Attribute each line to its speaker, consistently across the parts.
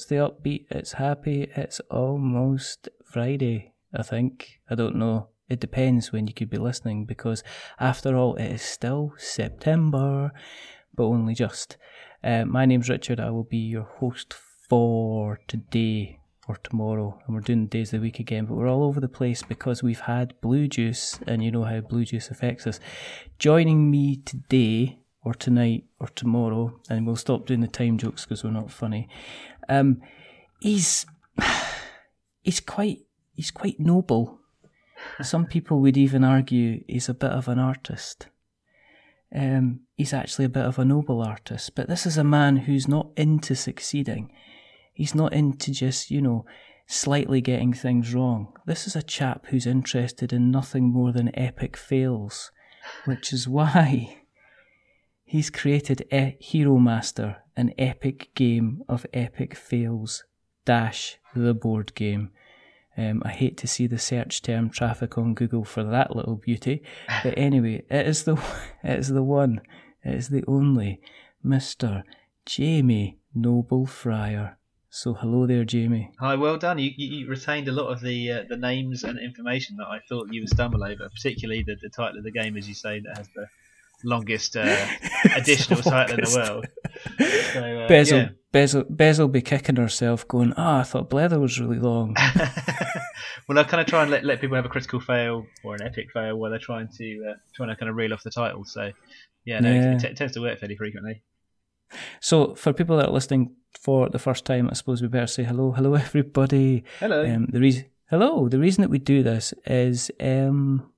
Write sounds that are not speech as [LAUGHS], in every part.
Speaker 1: It's the upbeat, it's happy, it's almost Friday, I think. I don't know. It depends when you could be listening because, after all, it is still September, but only just. Uh, my name's Richard. I will be your host for today or tomorrow, and we're doing days of the week again, but we're all over the place because we've had blue juice, and you know how blue juice affects us. Joining me today or tonight or tomorrow, and we'll stop doing the time jokes because we're not funny. Um, he's [SIGHS] he's quite he's quite noble. Some people would even argue he's a bit of an artist. Um, he's actually a bit of a noble artist, but this is a man who's not into succeeding. He's not into just, you know, slightly getting things wrong. This is a chap who's interested in nothing more than epic fails, which is why He's created e- Hero Master, an epic game of epic fails, dash the board game. Um, I hate to see the search term traffic on Google for that little beauty, but [LAUGHS] anyway, it is the it is the one, it is the only, Mister Jamie Noble Frier. So hello there, Jamie.
Speaker 2: Hi, well done. You, you, you retained a lot of the uh, the names and information that I thought you would stumble over, particularly the, the title of the game, as you say, that has the longest uh, [LAUGHS] additional title in the world.
Speaker 1: So, uh, Bezel, [LAUGHS] yeah. Bezel, Bezel be kicking herself, going, "Ah, oh, I thought Blether was really long." [LAUGHS]
Speaker 2: well, I kind of try and let, let people have a critical fail or an epic fail where they're trying to uh, trying to kind of reel off the title. So, yeah, no, yeah. It, it, tends to work fairly frequently.
Speaker 1: So, for people that are listening for the first time, I suppose we better say hello, hello, everybody.
Speaker 2: Hello.
Speaker 1: Um, the reason, hello. The reason that we do this is um,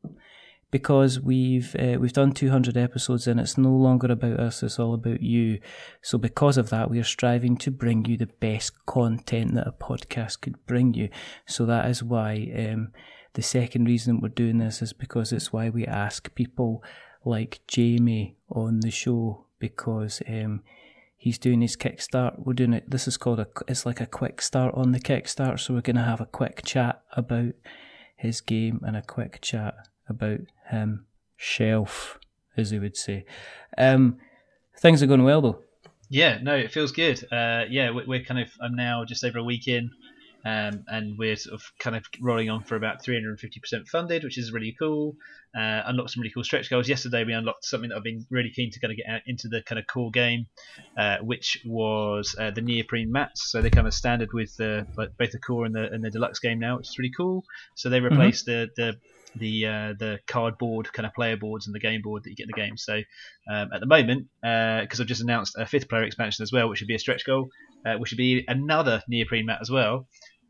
Speaker 1: because we've uh, we've done 200 episodes and it's no longer about us it's all about you. So because of that we are striving to bring you the best content that a podcast could bring you. So that is why um, the second reason we're doing this is because it's why we ask people like Jamie on the show because um, he's doing his kickstart. We're doing it this is called a it's like a quick start on the kickstart. So we're going to have a quick chat about his game and a quick chat about him shelf, as he would say. Um, things are going well though.
Speaker 2: Yeah, no, it feels good. Uh, yeah, we're, we're, kind of I'm now just over a week in, um, and we're sort of kind of rolling on for about 350% funded, which is really cool. Uh, unlocked some really cool stretch goals. Yesterday we unlocked something that I've been really keen to kind of get out into the kind of core game, uh, which was uh, the neoprene mats. So they're kind of standard with the like both the core and the and the deluxe game now, which is really cool. So they mm-hmm. replaced mm-hmm. the the the uh, the cardboard kind of player boards and the game board that you get in the game. So um, at the moment, because uh, I've just announced a fifth player expansion as well, which would be a stretch goal, uh, which would be another neoprene mat as well.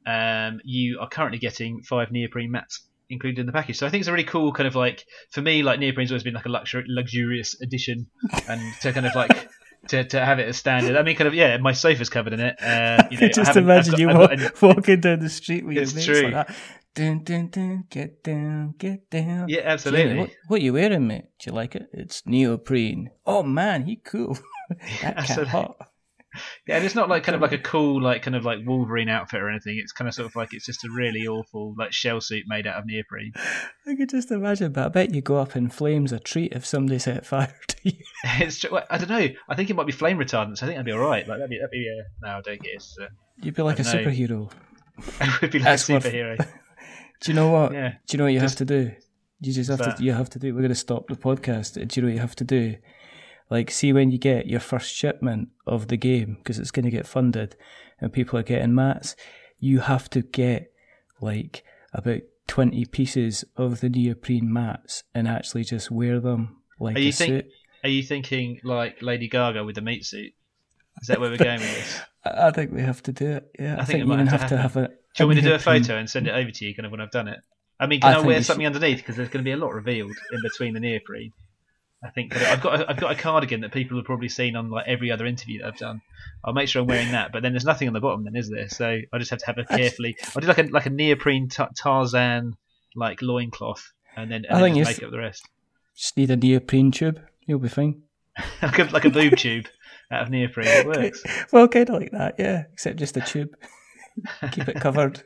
Speaker 2: Um, you are currently getting five neoprene mats included in the package. So I think it's a really cool kind of like for me, like neoprene's always been like a luxury, luxurious addition, and to kind of like. To, to have it as standard, I mean, kind of, yeah. My sofa's covered in it. Uh, [LAUGHS] you know,
Speaker 1: Just imagine got, you walk, [LAUGHS] walking down the street with
Speaker 2: it's your mates true.
Speaker 1: like that. Dun, dun, dun, get down, get down.
Speaker 2: Yeah, absolutely.
Speaker 1: what, what you wearing, mate? Do you like it? It's neoprene. Oh man, he cool. [LAUGHS] that cat hot.
Speaker 2: Yeah, and it's not like kind of like a cool, like kind of like Wolverine outfit or anything. It's kind of sort of like it's just a really awful like shell suit made out of neoprene.
Speaker 1: I could just imagine, but I bet you go up in flames a treat if somebody set fire [LAUGHS] to you. [LAUGHS]
Speaker 2: it's well, I don't know. I think it might be flame retardant. So I think that'd be all right. Like that'd be that'd be uh, no, I don't get it. Uh,
Speaker 1: You'd be like a know. superhero. [LAUGHS]
Speaker 2: I would be like That's a superhero.
Speaker 1: Do you know what? Yeah. Do you know what you just, have to do? You just have that? to. You have to do. We're going to stop the podcast. Do you know what you have to do? Like, see when you get your first shipment of the game because it's going to get funded, and people are getting mats. You have to get like about twenty pieces of the neoprene mats and actually just wear them like
Speaker 2: are you
Speaker 1: a think, suit.
Speaker 2: Are you thinking like Lady Gaga with the meat suit? Is that where we're going with this? [LAUGHS] I
Speaker 1: think we have to do it. Yeah, I, I think, think even have, have to have a
Speaker 2: do you want me to do a photo and send it over to you kind of when I've done it? I mean, can I, I wear something should... underneath because there's going to be a lot revealed in between the neoprene. I think I've got a, I've got a cardigan that people have probably seen on like every other interview that I've done. I'll make sure I'm wearing that, but then there's nothing on the bottom, then is there? So I just have to have a carefully. I'll do like a like a neoprene t- Tarzan like loincloth, and then, and I then think just make up the rest.
Speaker 1: Just need a neoprene tube. You'll be fine. [LAUGHS]
Speaker 2: like a like a boob tube out of neoprene. It [LAUGHS] works.
Speaker 1: well, kind of like that, yeah. Except just a tube. [LAUGHS] Keep it covered.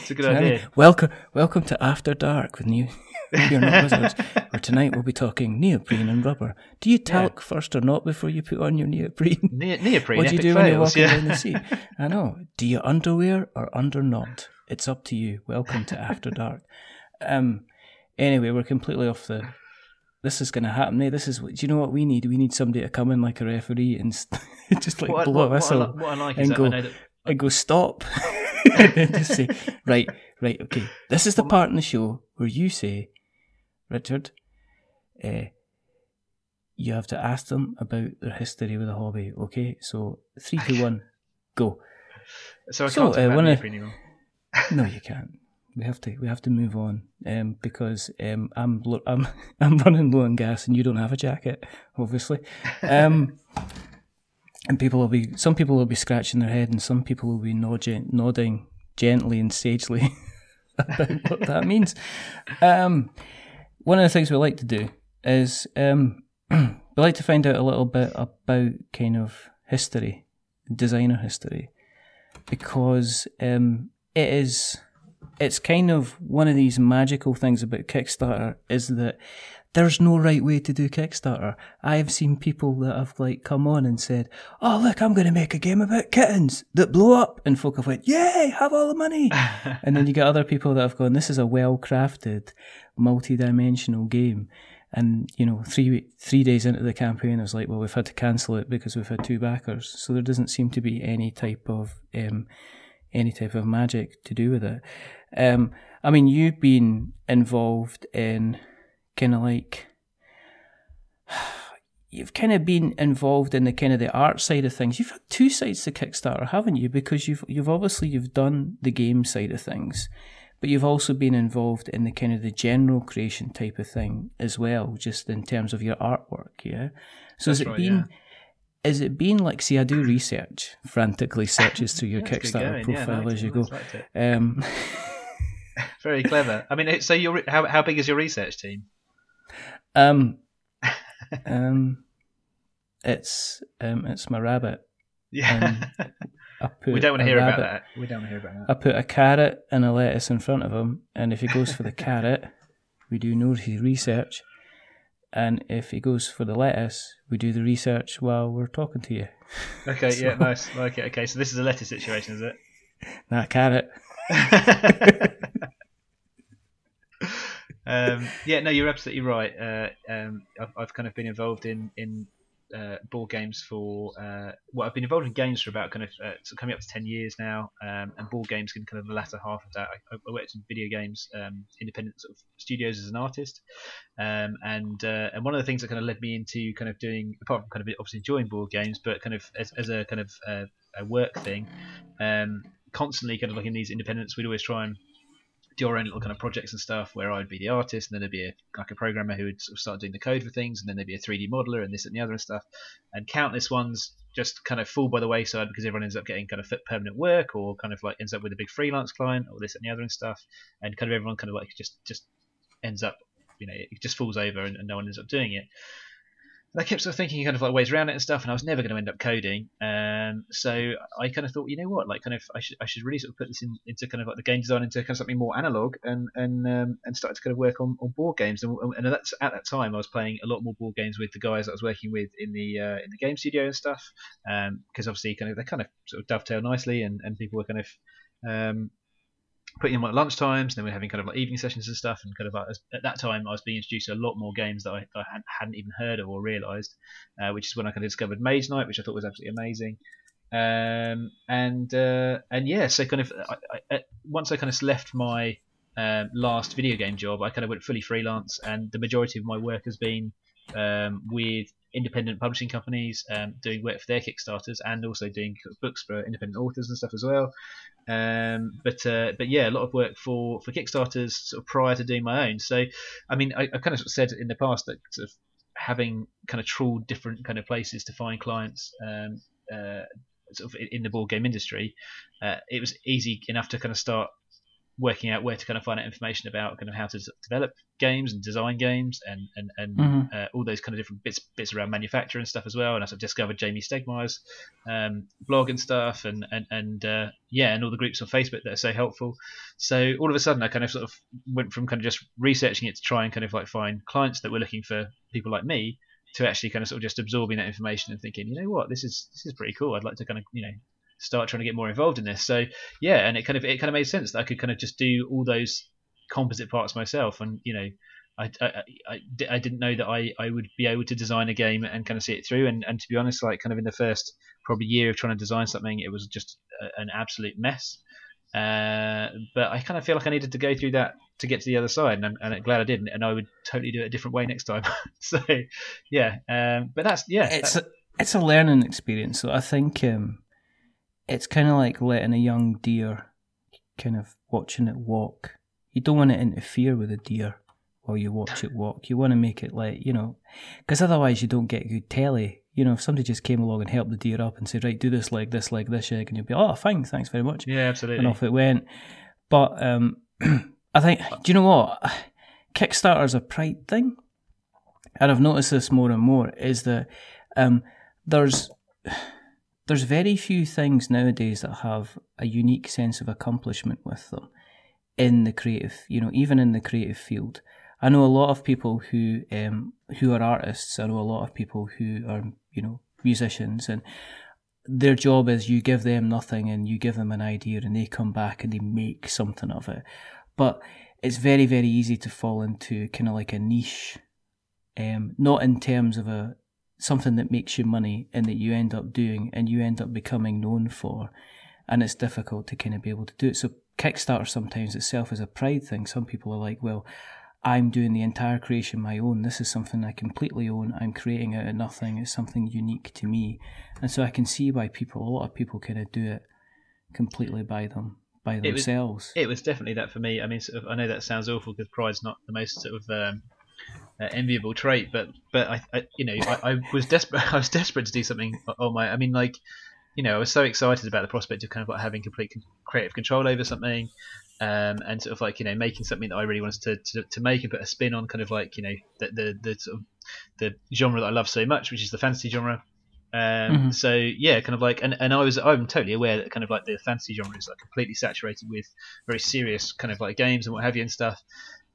Speaker 2: it's a good idea.
Speaker 1: welcome, welcome to After Dark with new We're not wizards. Where [LAUGHS] tonight we'll be talking neoprene and rubber. Do you talc first or not before you put on your neoprene?
Speaker 2: Ne- neoprene.
Speaker 1: what do you do when you're walking
Speaker 2: yeah.
Speaker 1: down the sea? I know. Do you underwear or under not? It's up to you. Welcome to After Dark. Um. Anyway, we're completely off the. This is going to happen. Eh? This is. what- Do you know what we need? We need somebody to come in like a referee and st- [LAUGHS] just like
Speaker 2: What,
Speaker 1: blow
Speaker 2: what,
Speaker 1: a
Speaker 2: what, I,
Speaker 1: whistle
Speaker 2: what I like
Speaker 1: and
Speaker 2: that
Speaker 1: go-
Speaker 2: I that
Speaker 1: and go stop [LAUGHS] and then just say right right okay this is the part in the show where you say richard uh, you have to ask them about their history with a hobby okay? So three two one go. [LAUGHS]
Speaker 2: So I can't talk
Speaker 1: uh,
Speaker 2: about
Speaker 1: one of-
Speaker 2: anymore. [LAUGHS]
Speaker 1: no you can't. We have to we have to move on um, because um, I'm lo- I'm [LAUGHS] I'm running low on gas and you don't have a jacket obviously. Um, and people will be some people will be scratching their head and some people will be nodding nodding gently and sagely about what that means. Um, one of the things we like to do is um, [CLEARS THROAT] we like to find out a little bit about kind of history designer history because um, it is it's kind of one of these magical things about Kickstarter is that there's no right way to do Kickstarter. I've seen people that have like come on and said, "Oh look, I'm going to make a game about kittens that blow up," and folk have went, "Yay, have all the money!" [LAUGHS] and then you get other people that have gone, "This is a well-crafted, multi-dimensional game." And you know, three three days into the campaign, I was like, "Well, we've had to cancel it because we've had two backers." So there doesn't seem to be any type of um, any type of magic to do with it. Um, I mean, you've been involved in kind of like [SIGHS] you've kind of been involved in the kind of the art side of things. You've had two sides to Kickstarter, haven't you? Because you've you've obviously you've done the game side of things, but you've also been involved in the kind of the general creation type of thing as well, just in terms of your artwork. Yeah. So has it
Speaker 2: right,
Speaker 1: been?
Speaker 2: yeah.
Speaker 1: Has it been like, see, I do research, frantically searches through your [LAUGHS]
Speaker 2: That's
Speaker 1: Kickstarter
Speaker 2: going, yeah,
Speaker 1: profile as you go. Um, [LAUGHS] [LAUGHS]
Speaker 2: Very clever. I mean, so your how how big is your research team?
Speaker 1: Um, [LAUGHS] um, it's um, it's my rabbit.
Speaker 2: Yeah,
Speaker 1: Um, I [LAUGHS] put
Speaker 2: we don't want to hear
Speaker 1: rabbit-
Speaker 2: about that. We don't want to hear about
Speaker 1: I put a carrot and a lettuce in front of him, and if he goes for the [LAUGHS] carrot, we do no research, and if he goes for the lettuce, we do the research while we're talking to you.
Speaker 2: Okay, yeah, nice. Like it. Okay, so this is a lettuce situation, is it?
Speaker 1: That carrot.
Speaker 2: Um, yeah, no, you're absolutely right. Uh, um, I've, I've kind of been involved in in uh, board games for uh, well, I've been involved in games for about kind of uh, so coming up to ten years now, um, and board games in kind of the latter half of that. I, I worked in video games, um, independent sort of studios as an artist, um, and uh, and one of the things that kind of led me into kind of doing apart from kind of obviously enjoying board games, but kind of as, as a kind of uh, a work thing, um, constantly kind of like in these independents, we'd always try and do our own little kind of projects and stuff where I'd be the artist and then there'd be a, like a programmer who would sort of start doing the code for things and then there'd be a 3D modeler and this and the other and stuff. And countless ones just kind of fall by the wayside because everyone ends up getting kind of permanent work or kind of like ends up with a big freelance client or this and the other and stuff. And kind of everyone kind of like just just ends up you know it just falls over and, and no one ends up doing it and I kept sort of thinking kind of like ways around it and stuff, and I was never going to end up coding. Um, so I kind of thought, you know what, like kind of I should I should really sort of put this in, into kind of like the game design into kind of something more analog, and and um, and started to kind of work on, on board games. And, and that's at that time I was playing a lot more board games with the guys that I was working with in the uh, in the game studio and stuff, because obviously kind of they kind of sort of dovetail nicely, and, and people were kind of um, putting on at lunch times, then we're having kind of like evening sessions and stuff. And kind of like, at that time, I was being introduced to a lot more games that I, I hadn't, even heard of or realised, uh, which is when I kind of discovered Mage Knight, which I thought was absolutely amazing. Um, and uh, and yeah, so kind of I, I, I- once I kind of left my um, last video game job, I kind of went fully freelance, and the majority of my work has been um, with independent publishing companies, um, doing work for their Kickstarters, and also doing books for independent authors and stuff as well. Um, but uh, but yeah, a lot of work for for Kickstarters sort of prior to doing my own. So I mean, I, I kind of said in the past that sort of having kind of trawled different kind of places to find clients. Um, uh, sort of in the board game industry, uh, it was easy enough to kind of start working out where to kind of find out information about kind of how to develop games and design games and and, and
Speaker 1: Mhm.
Speaker 2: uh, all those kind of different bits bits around manufacturing and stuff as well. And I sort of discovered Jamey Stegmaier's um, blog and stuff, and and and uh, yeah, and all the groups on Facebook that are so helpful. So all of a sudden, I kind of sort of went from kind of just researching it to try and kind of like find clients that were looking for people like me to actually kind of sort of just absorbing that information and thinking, you know what, this is this is pretty cool. I'd like to kind of you know start trying to get more involved in this. So yeah, and it kind of it kind of made sense that I could kind of just do all those composite parts myself, and you know. I, I, I, I didn't know that I, I would be able to design a game and kind of see it through. And, and to be honest, like kind of in the first probably year of trying to design something, it was just a, an absolute mess. Uh, but I kind of feel like I needed to go through that to get to the other side, and I'm, and I'm glad I didn't. And I would totally do it a different way next time. [LAUGHS] so yeah, um, but that's yeah,
Speaker 1: it's
Speaker 2: that-
Speaker 1: a, it's a learning experience. So I think um, it's kind of like letting a young deer kind of watching it walk. You don't want to interfere with the deer while you watch it walk. You want to make it like you know, because otherwise you don't get good telly. You know, if somebody just came along and helped the deer up and said, "Right, do this like this, like this," egg, and you'd be, "Oh, fine, thanks very much,"
Speaker 2: yeah, absolutely.
Speaker 1: and off it went. But um, [CLEARS THROAT] I think, do you know what? Kickstarter's a pride thing, and I've noticed this more and more. Is that um, there's there's very few things nowadays that have a unique sense of accomplishment with them in the creative, you know, even in the creative field. I know a lot of people who um, who are artists. I know a lot of people who are you know musicians, and their job is you give them nothing and you give them an idea, and they come back and they make something of it. But it's very very easy to fall into kind of like a niche, um, not in terms of a something that makes you money and that you end up doing and you end up becoming known for, and it's difficult to kind of be able to do it. So Kickstarter sometimes itself is a pride thing. Some people are like, well. I'm doing the entire creation my own. This is something I completely own. I'm creating out of nothing. It's something unique to me, and so I can see why people, a lot of people, kind of do it completely by them, by
Speaker 2: was-
Speaker 1: themselves.
Speaker 2: it was definitely that for me. I mean, sort of, I know that sounds awful because pride's not the most sort of um, uh, enviable trait, but but I, I you know I, I was desperate. [LAUGHS] I was desperate to do something on my. I mean, like you know, I was so excited about the prospect of kind of like having complete creative control over something. Um, and sort of like you know making something that I really wanted to, to, to make and put a spin on kind of like you know the, the the sort of the genre that I love so much which is the fantasy genre um,
Speaker 1: Mhm.
Speaker 2: so yeah kind of like and, and I was I'm totally aware that kind of like the fantasy genre is like completely saturated with very serious kind of like games and what have you and stuff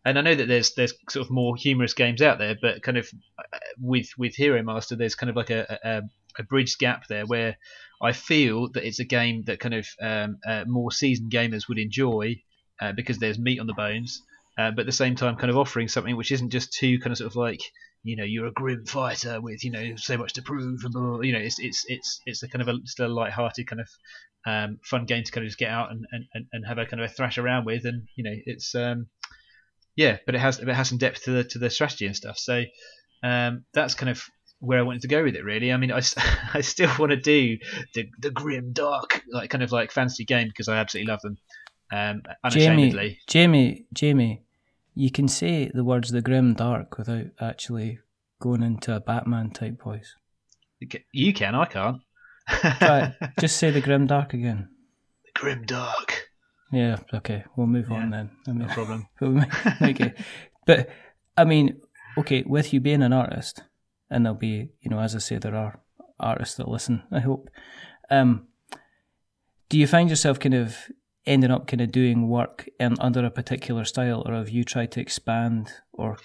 Speaker 2: and I know that there's there's sort of more humorous games out there but kind of uh, with with Hero Master there's kind of like a, a, a bridge gap there where I feel that it's a game that kind of um, uh, more seasoned gamers would enjoy uh, because there's meat on the bones, uh, but at the same time, kind of offering something which isn't just too kind of sort of like you know you're a grim fighter with you know so much to prove and blah, blah, blah. you know it's it's it's it's a kind of a still a light-hearted kind of um, fun game to kind of just get out and, and, and- have a kind of a thrash around with and you know it's um, yeah but it has it has some depth to the to the strategy and stuff so um, that's kind of where I wanted to go with it really I mean I, [LAUGHS] I still want to do the the grim dark like kind of like fantasy game because I absolutely love them um, unashamedly
Speaker 1: Jamie, Jamie, Jamie, you can say the words "the grim dark" without actually going into a Batman type voice.
Speaker 2: you can I can't [LAUGHS]
Speaker 1: it. Just say the grim dark again.
Speaker 2: The grim dark
Speaker 1: Yeah, okay, we'll move
Speaker 2: Yeah,
Speaker 1: on then. I mean,
Speaker 2: no problem
Speaker 1: But we might- okay. But I mean, okay, with you being an artist, and there'll be, you know, as I say, there are artists that listen. I hope. Um, do you find yourself kind of ending up kind of doing work in under a particular style, or have you tried to expand or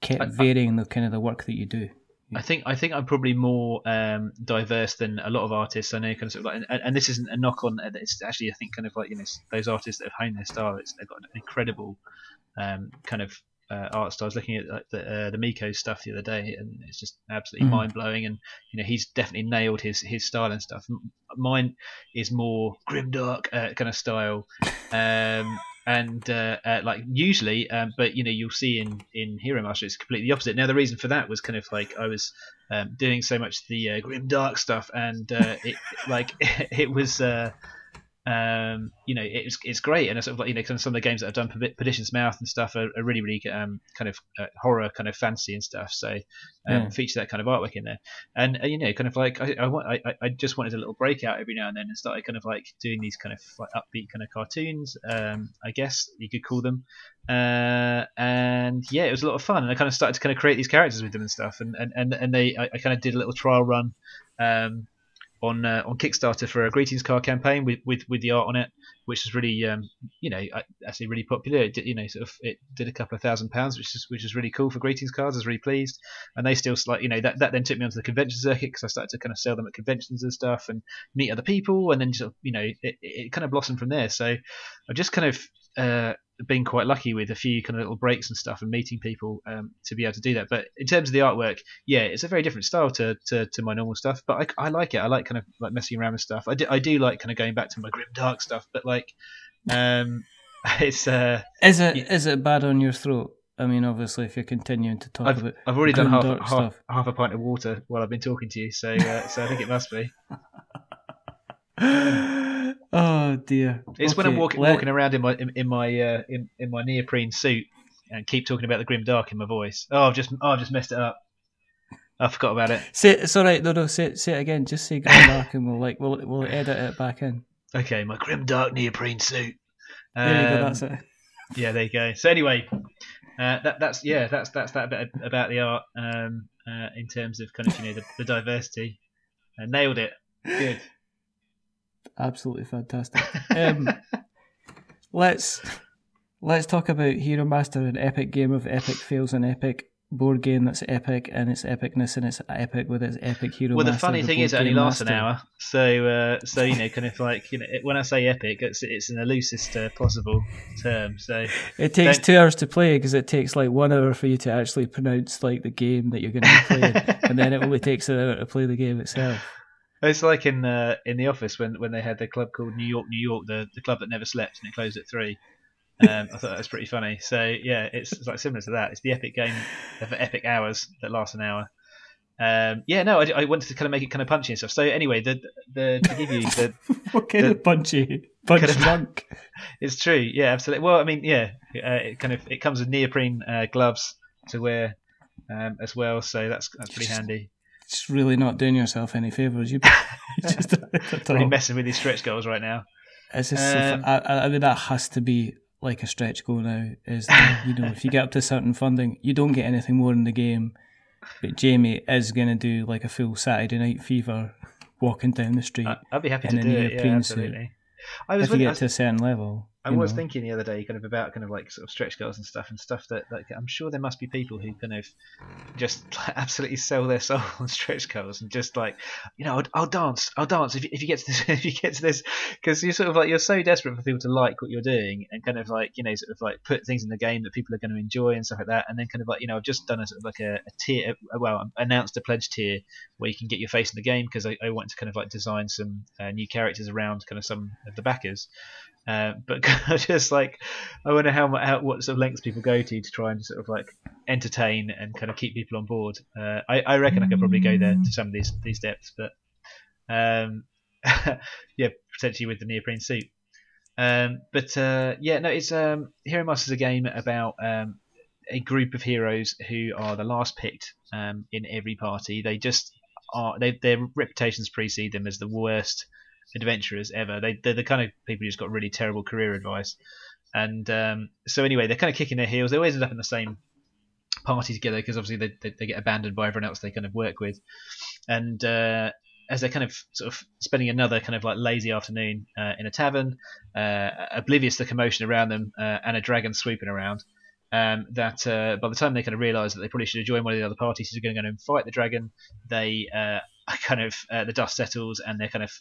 Speaker 1: kept
Speaker 2: I-
Speaker 1: varying the kind of the work that you do?
Speaker 2: I think I think I'm probably more um, diverse than a lot of artists. I know kind of, sort of like, and, and this isn't a knock on. It's actually I think kind of like you know those artists that have honed their style. It's they've got an incredible um, kind of uh, art style. I was looking at like, the uh, the Miko stuff the other day, and it's just absolutely
Speaker 1: Mhm.
Speaker 2: mind blowing. And you know he's definitely nailed his his style and stuff. Mine is more grimdark uh, kind of style. Um, and uh, uh, like usually, um, but you know you'll see in in Hero Master it's completely the opposite. Now the reason for that was kind of like I was um, doing so much the uh, grim dark stuff, and uh, it like [LAUGHS] it was uh, um, you know, it's it's great, and it's sort of like you know, some of the games that I've done, Perdition's Mouth and stuff, are, are really really um, kind of uh, horror, kind of fantasy and stuff. So um, yeah. feature that kind of artwork in there, and uh, you know, kind of like I I, want, I I just wanted a little breakout every now and then, and started kind of like doing these kind of like upbeat kind of cartoons, um, I guess you could call them, uh, and yeah, it was a lot of fun, and I kind of started to kind of create these characters with them and stuff, and and and, and they I, I kind of did a little trial run. Um, on uh, on Kickstarter for a greetings card campaign with, with, with the art on it, which was really um, you know actually really popular. It did, you know sort of it did a couple of thousand pounds, which is which is really cool for greetings cards. I was really pleased, and they still like you know that, that then took me onto the convention circuit because I started to kind of sell them at conventions and stuff and meet other people, and then sort of, you know it, it kind of blossomed from there. So I've just kind of uh, been quite lucky with a few kind of little breaks and stuff and meeting people um, to be able to do that. But in terms of the artwork, yeah, it's a very different style to, to, to my normal stuff. But I, I like it. I like kind of like messing around with stuff. I do, I do like kind of going back to my grim dark stuff. But like, um, [LAUGHS] it's uh,
Speaker 1: is it yeah. is it bad on your throat? I mean, obviously, if you're continuing to talk
Speaker 2: I've,
Speaker 1: about,
Speaker 2: I've already done half half, half, a pint of water while I've been talking to you, so uh, so I think it must be. [LAUGHS]
Speaker 1: Oh dear.
Speaker 2: It's okay, when I'm walking let... walking around in my in, in my uh, in, in my neoprene suit and keep talking about the grim dark in my voice. Oh, I've just oh, I've just messed it up. I forgot about it.
Speaker 1: Say it's all right. No, no. Say say it again. Just say grim [LAUGHS] dark, and we'll like we'll we'll edit it back in.
Speaker 2: Okay, my grim dark neoprene suit.
Speaker 1: Um, there. That's it.
Speaker 2: Yeah, there you go. So anyway, uh, that that's yeah, that's that's that bit about the art um, uh, in terms of kind of you know the, the diversity. Uh, nailed it. Good [LAUGHS]
Speaker 1: absolutely fantastic. Um, let's let's talk about Hero Master, an epic game of epic fails, and epic board game that's epic and its epicness and it's epic with its epic hero.
Speaker 2: Well,
Speaker 1: the
Speaker 2: master, funny
Speaker 1: the
Speaker 2: thing is, it only lasts an hour. So, uh, so you know, kind of like you know, when I say epic, it's it's an loosest uh, possible term. So
Speaker 1: it takes two hours to play because it takes like one hour for you to actually pronounce like the game that you're going to be playing, [LAUGHS] and then it only takes an hour to play the game itself.
Speaker 2: It's like in uh, in the office when, when they had the club called New York, New York, the, the club that never slept, and it closed at three. Um, I thought that was pretty funny. So yeah, it's, it's, like similar to that. It's the epic game of epic hours that lasts an hour. Um, yeah, no, I, I, wanted to kind of make it kind of punchy and stuff. So anyway, the the to give you the [LAUGHS]
Speaker 1: what kind the, of punchy punch kind of, drunk. [LAUGHS]
Speaker 2: It's true. Yeah, absolutely. Well, I mean, yeah, uh, it kind of it comes with neoprene uh, gloves to wear um, as well, so that's that's pretty handy
Speaker 1: it's really not doing yourself any favors. You [LAUGHS]
Speaker 2: just really messing with these stretch goals right now.
Speaker 1: It's just um, I, I mean that has to be like a stretch goal now. Is that, you know if you get up to certain funding, you don't get anything more in the game. But Jamie is going to do like a full Saturday Night Fever, walking down the street.
Speaker 2: I'd be happy to do it. Yeah, absolutely. Suit.
Speaker 1: I was if you get to a certain level.
Speaker 2: I was know. thinking the other day, kind of about kind of like sort of stretch goals and stuff, and stuff that like I'm sure there must be people who kind of just [LAUGHS] like, absolutely sell their soul [LAUGHS] on stretch goals and just like, you know, I'll, I'll dance, I'll dance if you, if you get to this, [LAUGHS] if you get to this, because you're sort of like you're so desperate for people to like what you're doing and kind of like you know sort of like put things in the game that people are going to enjoy and stuff like that, and then kind of like you know I've just done a sort of like a, a tier, well announced a pledge tier where you can get your face in the game because I, I want to kind of like design some uh, new characters around kind of some of the backers. Uh, but [LAUGHS] just like I wonder how, how what sort of lengths people go to to try and sort of like entertain and kind of keep people on board. Uh, I, I reckon I could probably go there to some of these these depths, but um, [LAUGHS] yeah, potentially with the neoprene suit. Um, but uh, yeah, no, it's um, Hero Master is a game about um, a group of heroes who are the last picked um, in every party. They just are they, their reputations precede them as the worst adventurers ever. They they're the kind of people who just got really terrible career advice, and um, so anyway, they're kind of kicking their heels. They always end up in the same party together because obviously they, they, they get abandoned by everyone else they kind of work with, and uh, as they're kind of sort of spending another kind of like lazy afternoon uh, in a tavern, uh, oblivious to the commotion around them uh, and a dragon swooping around. Um, that uh, by the time they kind of realise that they probably should have joined one of the other parties who's going to go and fight the dragon, they uh, [LAUGHS] kind of the dust settles and they're kind of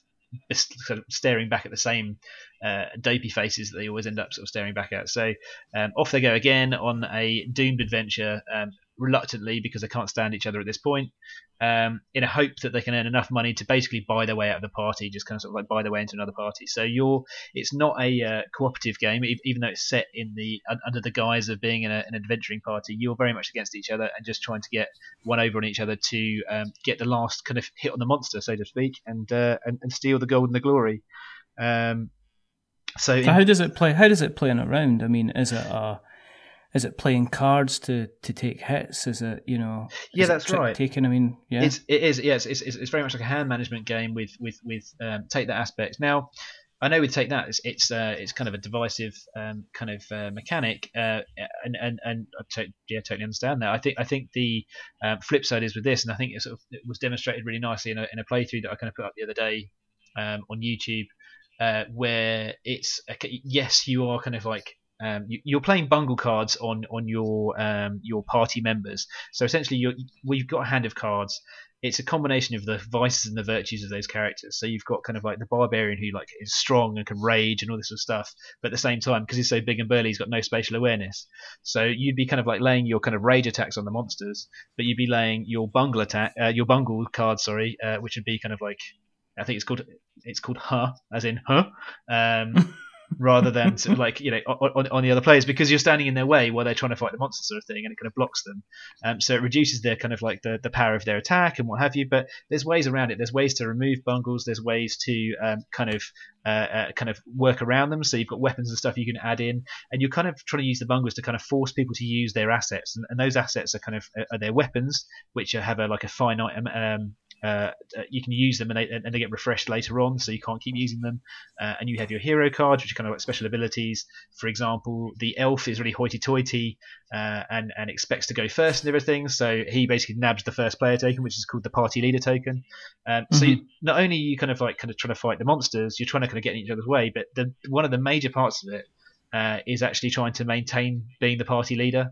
Speaker 2: sort of staring back at the same uh, dopey faces that they always end up sort of staring back at. So um, off they go again on a doomed adventure, um, reluctantly because they can't stand each other at this point, um, in a hope that they can earn enough money to basically buy their way out of the party, just kind of sort of like buy their way into another party. So you're, it's not a uh, cooperative game, even though it's set in the under the guise of being in a, an adventuring party. You're very much against each other and just trying to get one over on each other to um, get the last kind of hit on the monster, so to speak, and uh, and, and steal the gold and the glory. Um, So,
Speaker 1: so how does it play? How does it play in a round? I mean, is it a is it playing cards to, to take hits? Is it you know?
Speaker 2: Yeah, that's right.
Speaker 1: Taking, I mean, yeah,
Speaker 2: it's it is. Yes, it's, it's, it's very much like a hand management game with with with um, take that aspect. Now, I know with take that it's it's, uh, it's kind of a divisive um, kind of uh, mechanic, uh, and and and I yeah, totally understand that. I think I think the um, flip side is with this, and I think it, sort of, it was demonstrated really nicely in a in a playthrough that I kind of put up the other day um, on YouTube, uh, where it's yes, you are kind of like um, you, are playing bungle cards on on your um, your party members. So essentially, you we've got a hand of cards. It's a combination of the vices and the virtues of those characters. So you've got kind of like the barbarian who like is strong and can rage and all this sort of stuff, but at the same time, because he's so big and burly, he's got no spatial awareness. So you'd be kind of like laying your kind of rage attacks on the monsters, but you'd be laying your bungle attack, uh, your bungle card, sorry, uh, which would be kind of like I think it's called it's called huh, as in huh. Um, [LAUGHS] rather than sort [LAUGHS] of like you know on, on, the other players because you're standing in their way while they're trying to fight the monster sort of thing and it kind of blocks them. Um, so it reduces their kind of like the, the power of their attack and what have you but there's ways around it. There's ways to remove bungles. There's ways to um, kind of uh, uh, kind of work around them. So you've got weapons and stuff you can add in and you're kind of trying to use the bungles to kind of force people to use their assets and, and those assets are kind of are their weapons which have a like a finite um, uh, uh, you can use them and they, and they get refreshed later on, so you can't keep using them. Uh, and you have your hero cards, which are kind of like special abilities. For example, the elf is really hoity-toity uh, and and expects to go first and everything, so he basically nabs the first player token, which is called the party leader token. Um, mm-hmm. So you, not only you kind of like kind of trying to fight the monsters, you're trying to kind of get in each other's way, but the, one of the major parts of it uh, is actually trying to maintain being the party leader.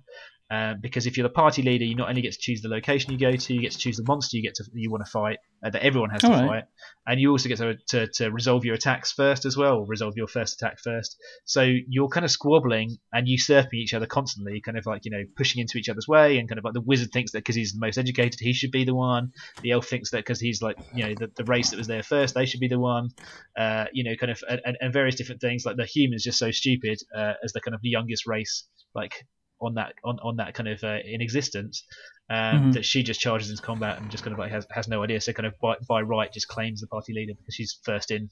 Speaker 2: Um, because if you're the party leader, you not only get to choose the location you go to, you get to choose the monster you get to you want to fight uh, that everyone has to right. fight, and you also get to, to, to resolve your attacks first as well, resolve your first attack first. So you're kind of squabbling and usurping each other constantly, kind of like you know pushing into each other's way, and kind of like the wizard thinks that because he's the most educated, he should be the one. The elf thinks that because he's like you know the, the race that was there first, they should be the one. Uh, you know, kind of and, and various different things like the humans just so stupid uh, as the kind of the youngest race, like on that on, on that kind of uh, in existence um, mm-hmm. that she just charges into combat and just kind of like has, has no idea so kind of by, by right just claims the party leader because she's first in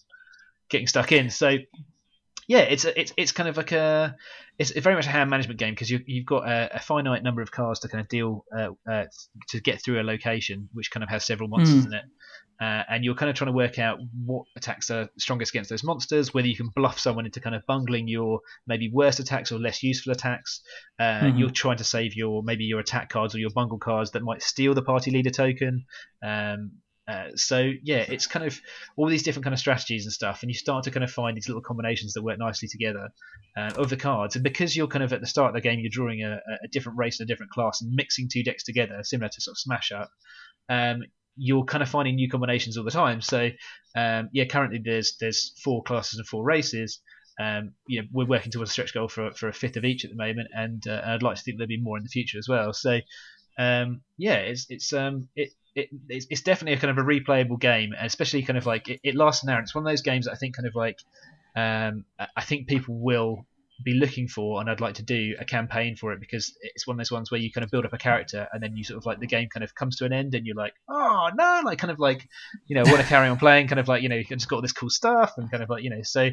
Speaker 2: getting stuck in so yeah it's a, it's it's kind of like a it's very much a hand management game because you, you've got a, a, finite number of cards to kind of deal uh, uh, to get through a location which kind of has several monsters mm. in it uh, and you're kind of trying to work out what attacks are strongest against those monsters, whether you can bluff someone into kind of bungling your maybe worst attacks or less useful attacks. Uh, mm-hmm. You're trying to save your maybe your attack cards or your bungle cards that might steal the party leader token. Um, uh, so yeah, it's kind of all these different kind of strategies and stuff, and you start to kind of find these little combinations that work nicely together uh, of the cards. And because you're kind of at the start of the game, you're drawing a, a different race and a different class and mixing two decks together, similar to sort of Smash Up. Um, you're kind of finding new combinations all the time. So um, yeah, currently there's there's four classes and four races. Um, you know, we're working towards a stretch goal for for a fifth of each at the moment, and uh, I'd like to think there'll be more in the future as well. So um, yeah, it's it's um it, it it's, definitely a kind of a replayable game, especially kind of like it, it lasts an hour. It's one of those games that I think kind of like um, I think people will be looking for, and I'd like to do a campaign for it because it's one of those ones where you kind of build up a character and then you sort of like the game kind of comes to an end and you're like, oh no, like kind of like you know want to carry on playing, kind of like you know you just got all this cool stuff and kind of like you know so.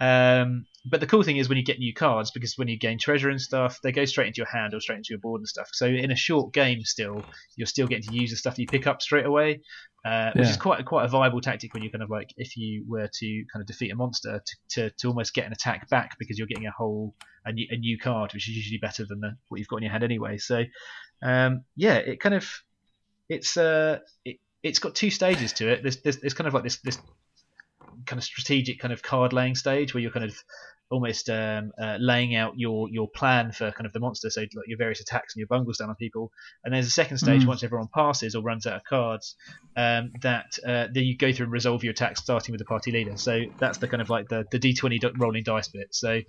Speaker 2: Um, but the cool thing is when you get new cards because when you gain treasure and stuff, they go straight into your hand or straight into your board and stuff. So in a short game, still you're still getting to use the stuff you pick up straight away uh, which yeah. is quite quite a viable tactic when you're kind of like if you were to kind of defeat a monster to, to, to almost get an attack back because you're getting a whole a new, a new card which is usually better than the, what you've got in your hand anyway so um, yeah it kind of it's uh it, it's got two stages to it there's, there's, there's kind of like this this kind of strategic kind of card laying stage where you're kind of almost um, uh, laying out your your plan for kind of the monster, so like your various attacks and your bungles down on people. And there's a second stage mm. once everyone passes or runs out of cards um, that uh, then you go through and resolve your attacks starting with the party leader. So that's the kind of like the the d20 rolling dice bit. So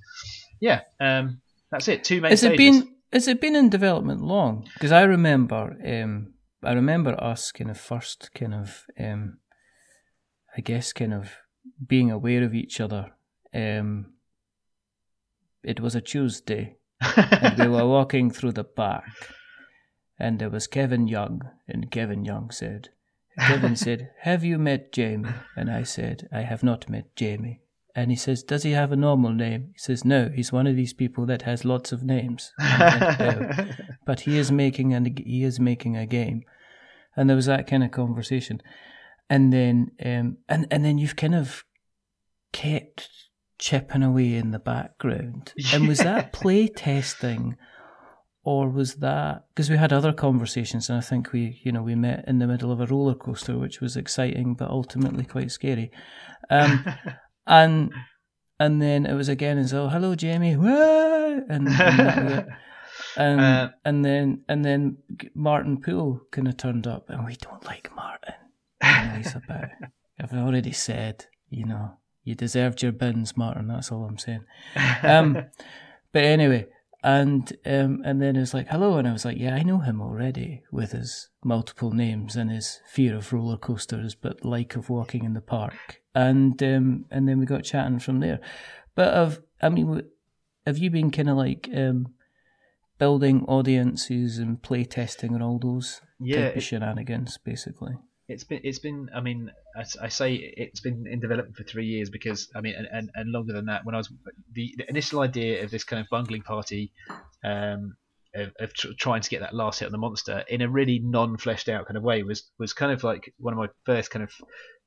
Speaker 2: yeah, um, that's it. Two main.
Speaker 1: Has
Speaker 2: stages.
Speaker 1: it been has it been in development long? Because I remember um, I remember us kind of first kind of um, I guess kind of being aware of each other um, it was a Tuesday, and we were [LAUGHS] walking through the park, and there was Kevin Young, and Kevin Young said, Kevin [LAUGHS] said, Have you met Jamie? And I said, I have not met Jamie. And he says, "Does he have a normal name?" He says, "No, he's one of these people that has lots of names." Went, oh. [LAUGHS] but he is making an he is making a game, and there was that kind of conversation, and then um, and and then you've kind of kept chipping away in the background. And was that [LAUGHS] play testing? Or was that because we had other conversations, and I think we, you know, we met in the middle of a roller coaster, which was exciting but ultimately quite scary. Um, [LAUGHS] and and then it was again as oh hello Jamie, [LAUGHS] and, and it. Um, uh, and then and then Martin Poole kind of turned up, and we don't like Martin. Nice about. [LAUGHS] I've already said, you know, you deserved your bins, Martin. That's all I'm saying. Um, [LAUGHS] but anyway, and um, and then it was like hello, and I was like, yeah, I know him already with his multiple names and his fear of roller coasters, but like of walking in the park. And um, and then we got chatting from there. But of I mean, have you been kind of like um, building audiences and play testing and all those yeah, type of shenanigans, basically?
Speaker 2: It's been it's been I mean I, I, say it's been in development for three years because I mean and, and, and longer than that when I was the, the initial idea of this kind of bungling party um, of, of tr- trying to get that last hit on the monster in a really non fleshed out kind of way was was kind of like one of my first kind of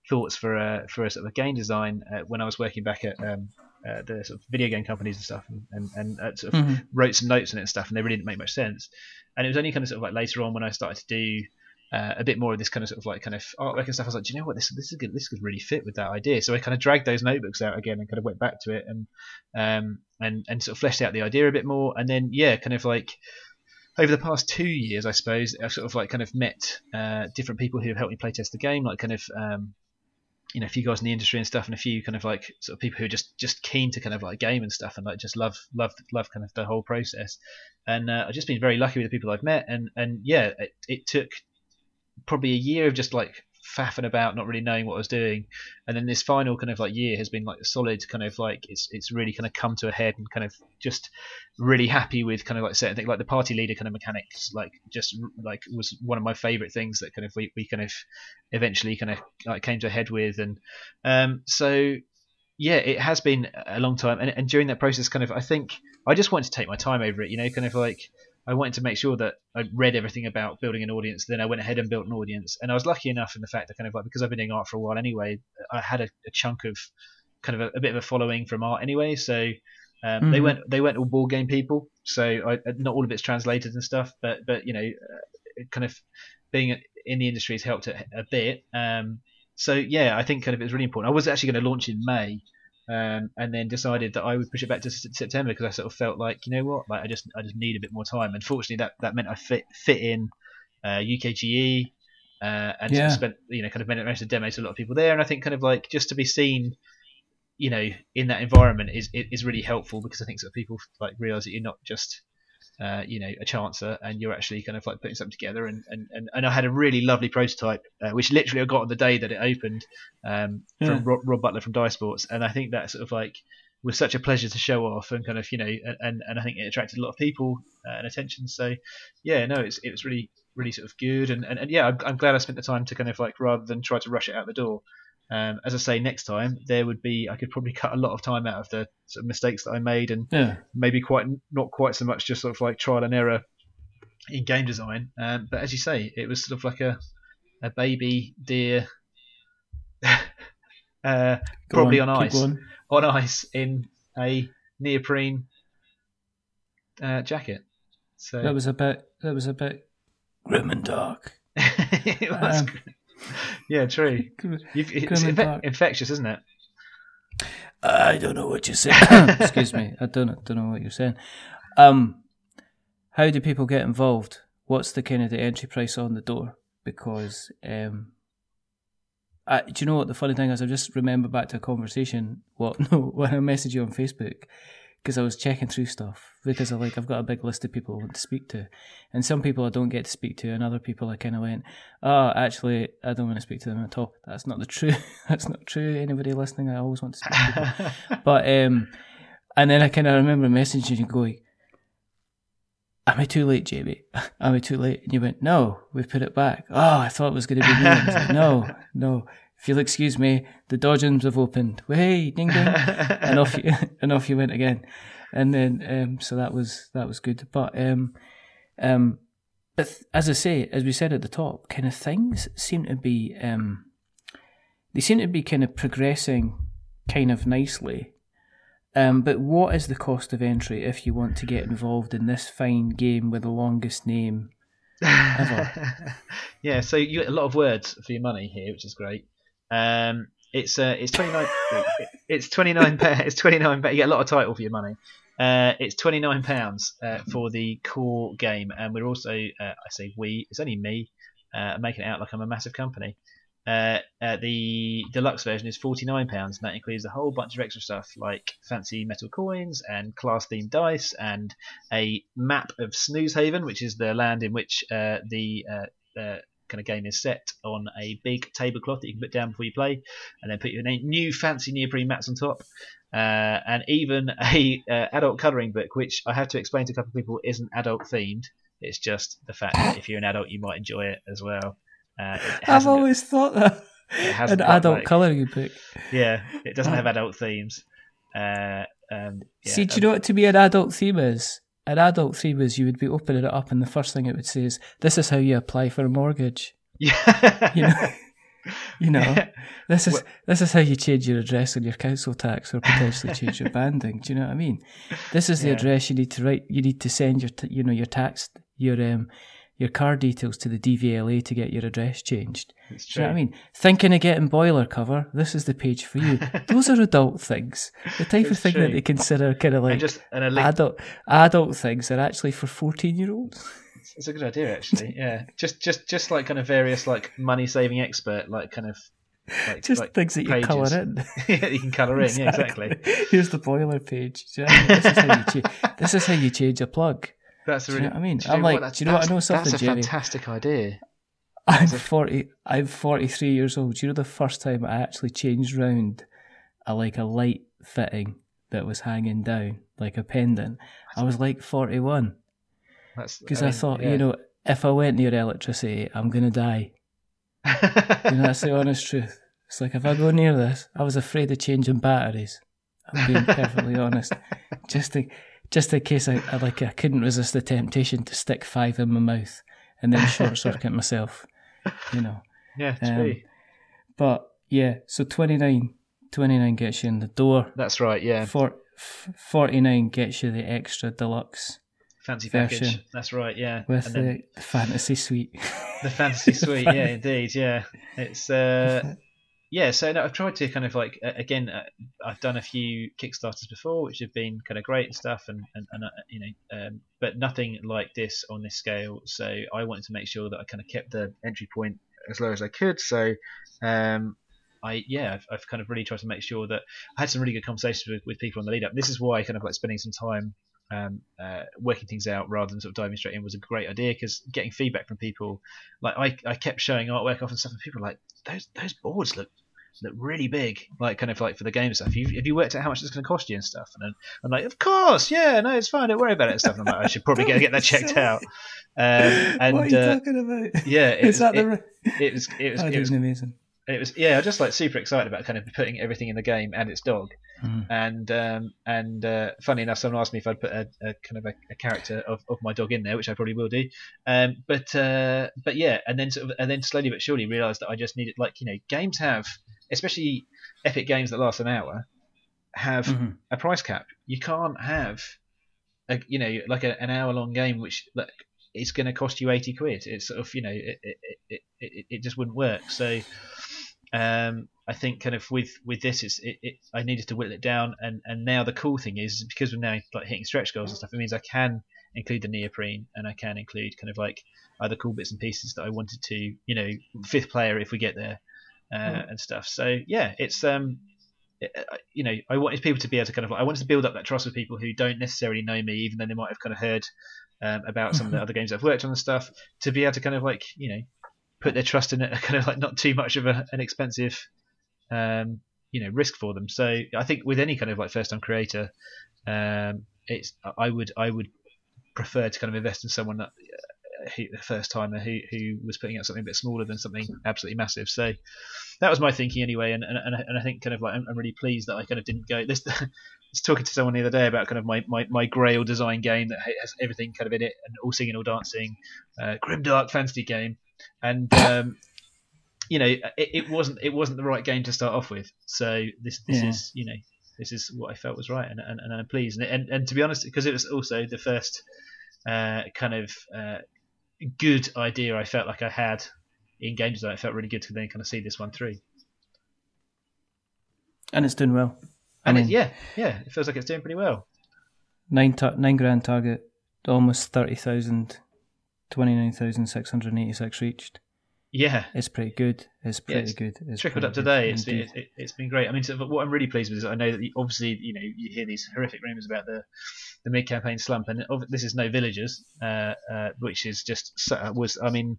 Speaker 2: thoughts for a for a sort of a game design uh, when I was working back at um, uh, the sort of video game companies and stuff and and, and uh, sort of mm-hmm. wrote some notes on it and stuff and they really didn't make much sense and it was only kind of sort of like later on when I started to do uh, a bit more of this kind of sort of like kind of artwork and stuff. I was like, do you know what this this is good, this could really fit with that idea. So I kind of dragged those notebooks out again and kind of went back to it and um and and sort of fleshed out the idea a bit more. And then yeah, kind of like over the past two years, I suppose I've sort of like kind of met uh, different people who have helped me playtest the game, like kind of um, you know a few guys in the industry and stuff, and a few kind of like sort of people who are just just keen to kind of like game and stuff, and like just love love love kind of the whole process. And uh, I've just been very lucky with the people I've met, and and yeah, it, it took probably a year of just like faffing about, not really knowing what I was doing, and then this final kind of like year has been like a solid, kind of like it's it's really kind of come to a head and kind of just really happy with kind of like certain things like the party leader kind of mechanics, like just like was one of my favorite things that kind of we, we kind of eventually kind of like came to a head with, and um so yeah, it has been a long time, and, and during that process, kind of I think I just wanted to take my time over it, you know, kind of like I wanted to make sure that I read everything about building an audience. Then I went ahead and built an audience, and I was lucky enough in the fact that kind of like because I've been doing art for a while anyway, I had a, a chunk of kind of a, a, bit of a following from art anyway. So um, mm-hmm. they went they went all board game people. So I, not all of it's translated and stuff, but but you know, uh, kind of being in the industry has helped a, a bit. Um, so yeah, I think kind of it was really important. I was actually going to launch in May, um, and then decided that I would push it back to September because I sort of felt like you know what, like I just I just need a bit more time. Unfortunately, that that meant I fit fit in uh, UKGE uh, and yeah. spent you know kind of managed to demo to a lot of people there, and I think kind of like just to be seen, you know, in that environment is is really helpful because I think sort of people like realize that you're not just uh, you know, a chancer, and you're actually kind of like putting something together. And, and, and, and I had a really lovely prototype, uh, which literally I got on the day that it opened um, yeah. from Rob, Rob, Butler from Die Sports, and I think that sort of like was such a pleasure to show off, and kind of you know, and, and I think it attracted a lot of people uh, and attention. So yeah, no, it's it was really really sort of good, and, and, and yeah, I'm, I'm glad I spent the time to kind of like rather than try to rush it out the door. Um, as I say, next time there would be I could probably [LAUGHS] cut a lot of time out of the sort of mistakes that I made, and
Speaker 1: yeah.
Speaker 2: maybe quite not quite so much just sort of like trial and error in game design. Um, but as you say, it was sort of like a a baby deer, [LAUGHS] uh, probably on, on ice, on ice in a neoprene uh, jacket. So
Speaker 1: that was a bit that was a bit grim and dark. [LAUGHS]
Speaker 2: it was. Um, [LAUGHS] yeah, true. [LAUGHS] You've, it's infe- infectious, isn't it?
Speaker 1: I don't know what you're saying. [COUGHS] Excuse me. I don't don't know what you're saying. Um, how do people get involved? What's the kind of the entry price on the door? Because um, I, do you know what the funny thing is? I just remember back to a conversation. What [LAUGHS] no, when I messaged you on Facebook, because I was checking through stuff because I like I've got a big list of people I want to speak to, and some people I don't get to speak to, and other people I kind of went, oh, actually I don't want to speak to them at all. That's not the [LAUGHS] truth. That's not true. Anybody listening, I always want to speak to people. [LAUGHS] but um, and then I kind of remember messaging you going, am I too late, Jamie? [LAUGHS] Am I too late? And you went, no, we put it back. Oh, I thought it was going to be me. Like, no, no. If you'll excuse me, the Dodgems have opened. Hey, ding ding, [LAUGHS] and off you [LAUGHS] and off you went again. And then um, so that was that was good. But um, um, but as I say, as we said at the top, kind of things seem to be um, they seem to be kind of progressing kind of nicely. Um, but what is the cost of entry if you want to get involved in this fine game with the longest name [LAUGHS] ever?
Speaker 2: yeah, so you get a lot of words for your money here, which is great. Um, it's uh, it's twenty nine. it's twenty nine. It's twenty nine. You get a lot of title for your money. Uh, it's twenty nine pounds uh, for the core game, and we're also uh, I say we. It's only me uh, making it out like I'm a massive company. Uh, the deluxe version is forty nine pounds, and that includes a whole bunch of extra stuff like fancy metal coins and class themed dice, and a map of Snoozehaven, which is the land in which the kind of game is set on a big tablecloth that you can put down before you play, and then put your new fancy neoprene mats on top, uh, and even [LAUGHS] a uh, adult colouring book, which I have to explain to a couple of people isn't adult themed. It's just the fact that if you're an adult, you might enjoy it as well. Uh, [LAUGHS]
Speaker 1: I've always thought that an adult like, colouring book.
Speaker 2: Yeah, it doesn't have adult themes. Uh, um,
Speaker 1: yeah, See, do you know what to be an adult theme is? An adult theme is you would be opening it up, and the first thing it would say is, "This is how you apply for a mortgage."
Speaker 2: Yeah,
Speaker 1: you know. [LAUGHS] You know, this is this is how you change your address on your council tax, or potentially change your banding. Do you know what I mean? This is the yeah. address you need to write. You need to send your, t- you know, your tax, your um, your car details to the DVLA to get your address changed. Do you know I mean? Thinking of getting boiler cover, this is the page for you. [LAUGHS] Those are adult things. The type it's of thing true. that they consider kind of like just, adult adult things are actually for fourteen year olds.
Speaker 2: It's a good idea, actually. [LAUGHS] Yeah, just just just like kind of various like money saving expert like kind of.
Speaker 1: Like, just like things that you [LAUGHS] can colour in.
Speaker 2: yeah, you can colour in. Exactly. Yeah, exactly.
Speaker 1: Here's the boiler page. You know I mean? this, is how you cha- this is how you change a plug.
Speaker 2: That's really.
Speaker 1: You know I mean, I'm like, do you know what? I know something,
Speaker 2: That's
Speaker 1: a
Speaker 2: Jerry. fantastic idea.
Speaker 1: I'm forty. I'm forty three years old. Do you know the first time I actually changed round a like a light fitting that was hanging down like a pendant? I was like forty one. That's Because I, I, thought, yeah. you know, if I went near electricity, I'm gonna die. you know, that's the [LAUGHS] honest truth. It's like if I go near this, I was afraid of changing batteries. I'm being [LAUGHS] perfectly honest, just to just in case I, I, like I couldn't resist the temptation to stick five in my mouth and then short [LAUGHS] circuit myself. You know.
Speaker 2: Yeah, um,
Speaker 1: But yeah, so 29, 29 gets you in the door.
Speaker 2: That's right. Yeah.
Speaker 1: For, 49 gets you the extra deluxe
Speaker 2: fancy version. package. That's right. Yeah.
Speaker 1: With the, the, fantasy suite.
Speaker 2: The fantasy suite. [LAUGHS] yeah, indeed. Yeah. It's uh yeah, so no, I've tried to kind of like again, uh, I've done a few Kickstarters before, which have been kind of great and stuff, and and, and uh, you know, um, but nothing like this on this scale. So I wanted to make sure that I kind of kept the entry point as low as I could. So um, I yeah, I've, I've kind of really tried to make sure that I had some really good conversations with, with people on the lead up. This is why I kind of like spending some time um, uh, working things out rather than sort of diving straight in was a great idea because getting feedback from people, like I, I kept showing artwork off and stuff, and people were like those those boards look look really big, like kind of like for the game stuff. You, have you worked out how much it's going to cost you and stuff? And I'm like, of course, yeah, no, it's fine, don't worry about it and stuff. And I'm like, I should probably get get that checked [LAUGHS] out.
Speaker 1: Um, and, what are you uh, talking about?
Speaker 2: Yeah, it, [LAUGHS]
Speaker 1: is that
Speaker 2: it,
Speaker 1: the? It was
Speaker 2: it was, it was
Speaker 1: amazing.
Speaker 2: It was yeah, I was just like super excited about kind of putting everything in the game and its dog. Mm. And um, and uh, funny enough, someone asked me if I'd put a, a kind of a, a, character of, of my dog in there, which I probably will do. Um, but uh, but yeah, and then sort of, and then slowly but surely realised that I just needed like you know games have especially epic games that last an hour have mm-hmm. a price cap. You can't have a you know like a, an hour long game which like, is going to cost you eighty quid. It's sort of you know it it, it, it, it just wouldn't work. So um, I think kind of with with this, it's it, it, I needed to whittle it down, and and now the cool thing is because we're now like hitting stretch goals and stuff. It means I can include the neoprene, and I can include kind of like other cool bits and pieces that I wanted to, you know, fifth player if we get there, uh, mm. and stuff. So yeah, it's um, it, you know, I wanted people to be able to kind of I wanted to build up that trust with people who don't necessarily know me, even though they might have kind of heard um, about some of the other games I've worked on and stuff, to be able to kind of like you know put their trust in it, [LAUGHS] kind of like not too much of a, an expensive um, you know risk for them. So I think with any kind of like first time creator, um, it's I would I would prefer to kind of invest in someone that the first timer who who was putting out something a bit smaller than something absolutely massive. So that was my thinking anyway, and and, and I think kind of like I'm, I'm really pleased that I kind of didn't go this. [LAUGHS] Was talking to someone the other day about kind of my, my, my Grail design game that has everything kind of in it and all singing, all dancing, uh, grimdark fantasy game, and um, you know it, it, wasn't it wasn't the right game to start off with. So this this yeah. is you know this is what I felt was right, and, and, and I'm pleased. And, and, and to be honest, because it was also the first uh, kind of uh, good idea I felt like I had in game design, it felt really good to then kind of see this one through.
Speaker 1: And it's doing well.
Speaker 2: I and mean, it, yeah, yeah, it feels like it's doing pretty well.
Speaker 1: Nine ta- nine grand target, almost thirty thousand, twenty nine thousand six hundred eighty six reached.
Speaker 2: Yeah,
Speaker 1: it's pretty good. It's pretty yeah, it's good.
Speaker 2: It's trickled up today. It's, it, it, has been great. I mean, so what I'm really pleased with is I know that obviously you know you hear these horrific rumours about the the mid campaign slump, and this is no villagers, uh, uh, which is just was. I mean,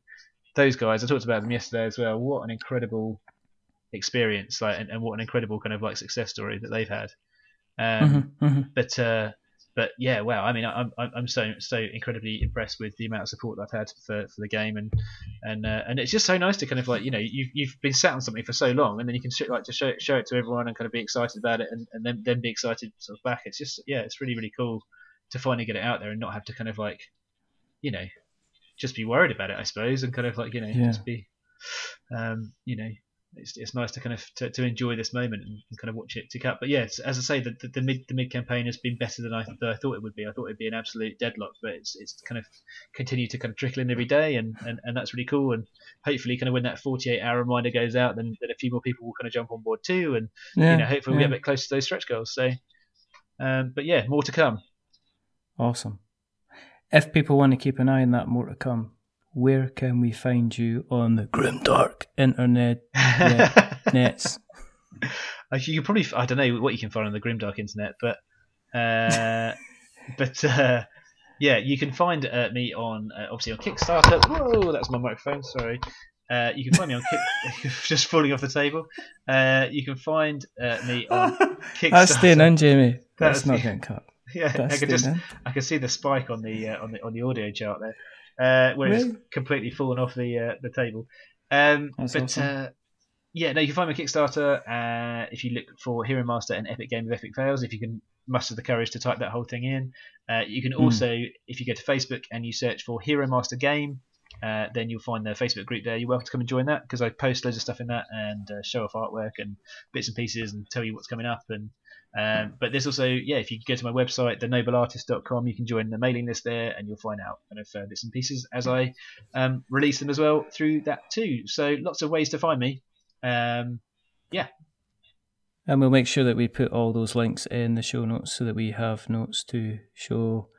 Speaker 2: those guys. I talked about them yesterday as well. What an incredible experience, like, and, and what an incredible kind of like success story that they've had. Um, mm-hmm, mm-hmm. But uh, but yeah, wow. I mean, I'm I'm so so incredibly impressed with the amount of support that I've had for, for the game, and and uh, and it's just so nice to kind of like you know you've you've been sat on something for so long, and then you can like to show it, show it to everyone and kind of be excited about it, and, and then then be excited sort of back. It's just yeah, it's really really cool to finally get it out there and not have to kind of like you know just be worried about it, I suppose, and kind of like you know yeah. just be um, you know it's, it's nice to kind of to, to enjoy this moment and, and, kind of watch it tick up. But yeah, as I say, the, the, the, mid the mid campaign has been better than I, than I thought it would be. I thought it'd be an absolute deadlock, but it's it's kind of continued to kind of trickle in every day, and, and, and that's really cool. And hopefully, kind of when that 48 hour reminder goes out, then, then a few more people will kind of jump on board too, and yeah, you know hopefully yeah. we get a bit closer to those stretch goals. So, um, but yeah, more to come.
Speaker 1: Awesome. If people want to keep an eye on that, more to come where can we find you on the grim dark internet [LAUGHS] nets?
Speaker 2: Actually, You can probably I don't know what you can find on the grim dark internet, but uh, but uh, yeah, you can find uh, me on uh, obviously on Kickstarter. Whoa, that's my microphone. Sorry. Uh, you can find me on Kick, [LAUGHS] just falling off the table. Uh, you can find me on [LAUGHS] Kickstarter.
Speaker 1: That's staying in, Jamie. That's, That's not getting cut.
Speaker 2: Yeah, That's I can just in. I can see the spike on the on the on the audio chart there uh, where really? it's completely fallen off the uh, the table. Um, but awesome. uh, yeah, no, you can find my Kickstarter uh, if you look for Hero Master and Epic Game of Epic Fails. If you can muster the courage to type that whole thing in, uh, you can hmm. also, mm. if you go to Facebook and you search for Hero Master Game, uh, then you'll find the Facebook group there. You're welcome to come and join that because I post loads of stuff in that and uh, show off artwork and bits and pieces and tell you what's coming up and um, but there's also, yeah, if you go to my website, thenobleartist.com, you can join the mailing list there and you'll find out kind of uh, bits and pieces as I um, release them as well through that too. So lots of ways to find me. Um, yeah.
Speaker 1: And we'll make sure that we put all those links in the show notes so that we have notes to show.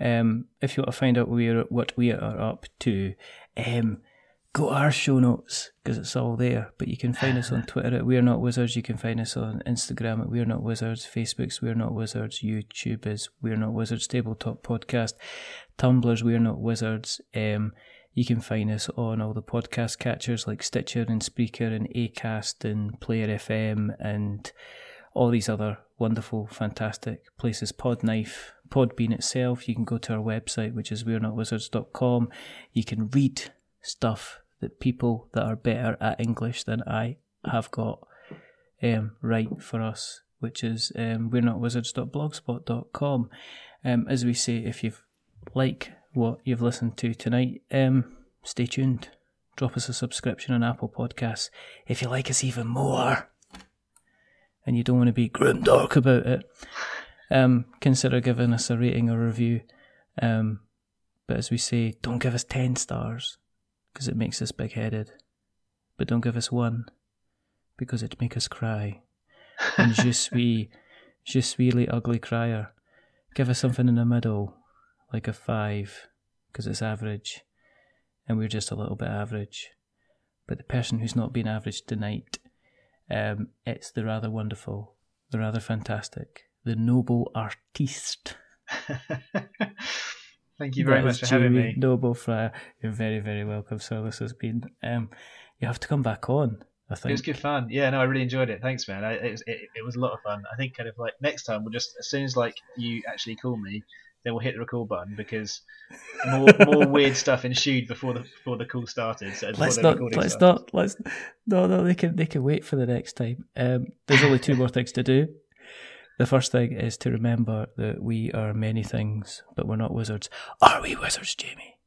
Speaker 1: Um, if you want to find out what we are up to, um, go to our show notes because it's all there. But you can find us on [SIGHS] Twitter at We're Not Wizards. You can find us on Instagram at We're Not Wizards. Facebook's We're Not Wizards. YouTube is We're Not Wizards Tabletop Podcast. Tumblr's We're Not Wizards. Um, you can find us on all the podcast catchers like Stitcher and Spreaker and Acast and Player FM and all these other wonderful, fantastic places. Podknife, Podbean itself. You can go to our website, which is we're not wizards.com. You can read stuff that people that are better at English than I have got um, write for us, which is um, we're not wizards.blogspot.com. Um, as we say, if you've like what you've listened to tonight, um, stay tuned. Drop us a subscription on Apple Podcasts. If you like us even more, and you don't want to be grim dark about it, um, consider giving us a rating or review. Um, but as we say, don't give us 10 stars because it makes us big headed. But don't give us one, because it'd make us cry. And je [LAUGHS] suis, je suis le ugly crier. Give us something in the middle, like a five, because it's average, and we're just a little bit average. But the person who's not been average tonight, um, it's the rather wonderful, the rather fantastic, the noble artiste. [LAUGHS]
Speaker 2: Thank you very much for having me.
Speaker 1: Noble Frier, you're very, very welcome. So this has been. Um, you have to come back on. I think
Speaker 2: it was good fun. Yeah, no, I really enjoyed it. Thanks, man. I, it, was, it, it was a lot of fun. I think kind of like next time we'll just as soon as like you actually call me, then we'll hit the record button because more more [LAUGHS] weird stuff ensued before the before the call started. So
Speaker 1: let's not let's started. not let's no no they can they can wait for the next time. Um, there's only two more things to do. The first thing is to remember that we are many things, but we're not wizards. Are we wizards, Jamie?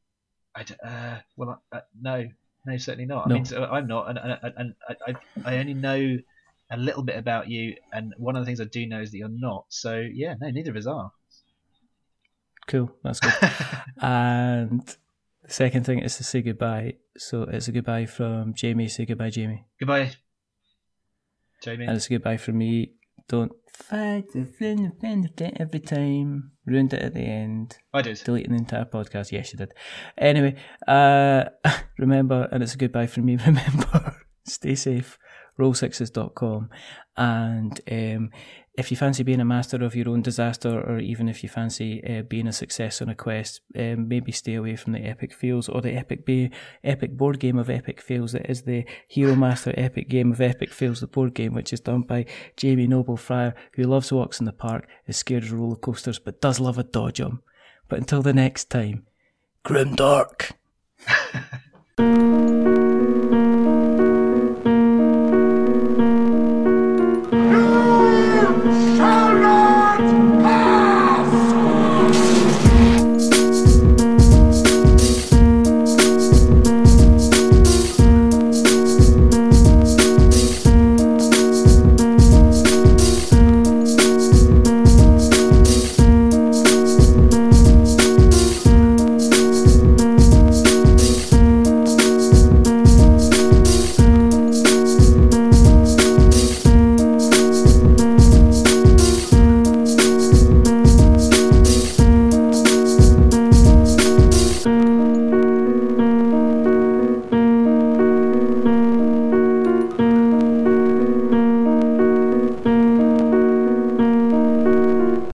Speaker 2: I d- uh, well, uh, no, no, certainly not. No. I mean, so I'm not, and, and, and I, I only know a little bit about you, and one of the things I do know is that you're not. So yeah, no, neither of us are.
Speaker 1: Cool, that's good. [LAUGHS] and the second thing is to say goodbye. So it's a goodbye from Jamie. Say goodbye, Jamie.
Speaker 2: Goodbye, Jamie.
Speaker 1: And it's a goodbye from me. Don't fight the friend every time. Ruined it at the end.
Speaker 2: I did.
Speaker 1: Deleting the entire podcast. Yes, you did. Anyway, uh, [LAUGHS] remember, and it's a goodbye from me. [LAUGHS] Remember, stay safe roll6s.com. And um, if you fancy being a master of your own disaster, or even if you fancy uh, being a success on a quest, um, maybe stay away from the epic fails or the epic epic board game of epic fails that is the Hero Master Epic Game of Epic Fails, the board game, which is done by Jamie Noble Frier, who loves walks in the park, is scared of roller coasters, but does love a dodge 'em. But until the next time, grim dark. [LAUGHS]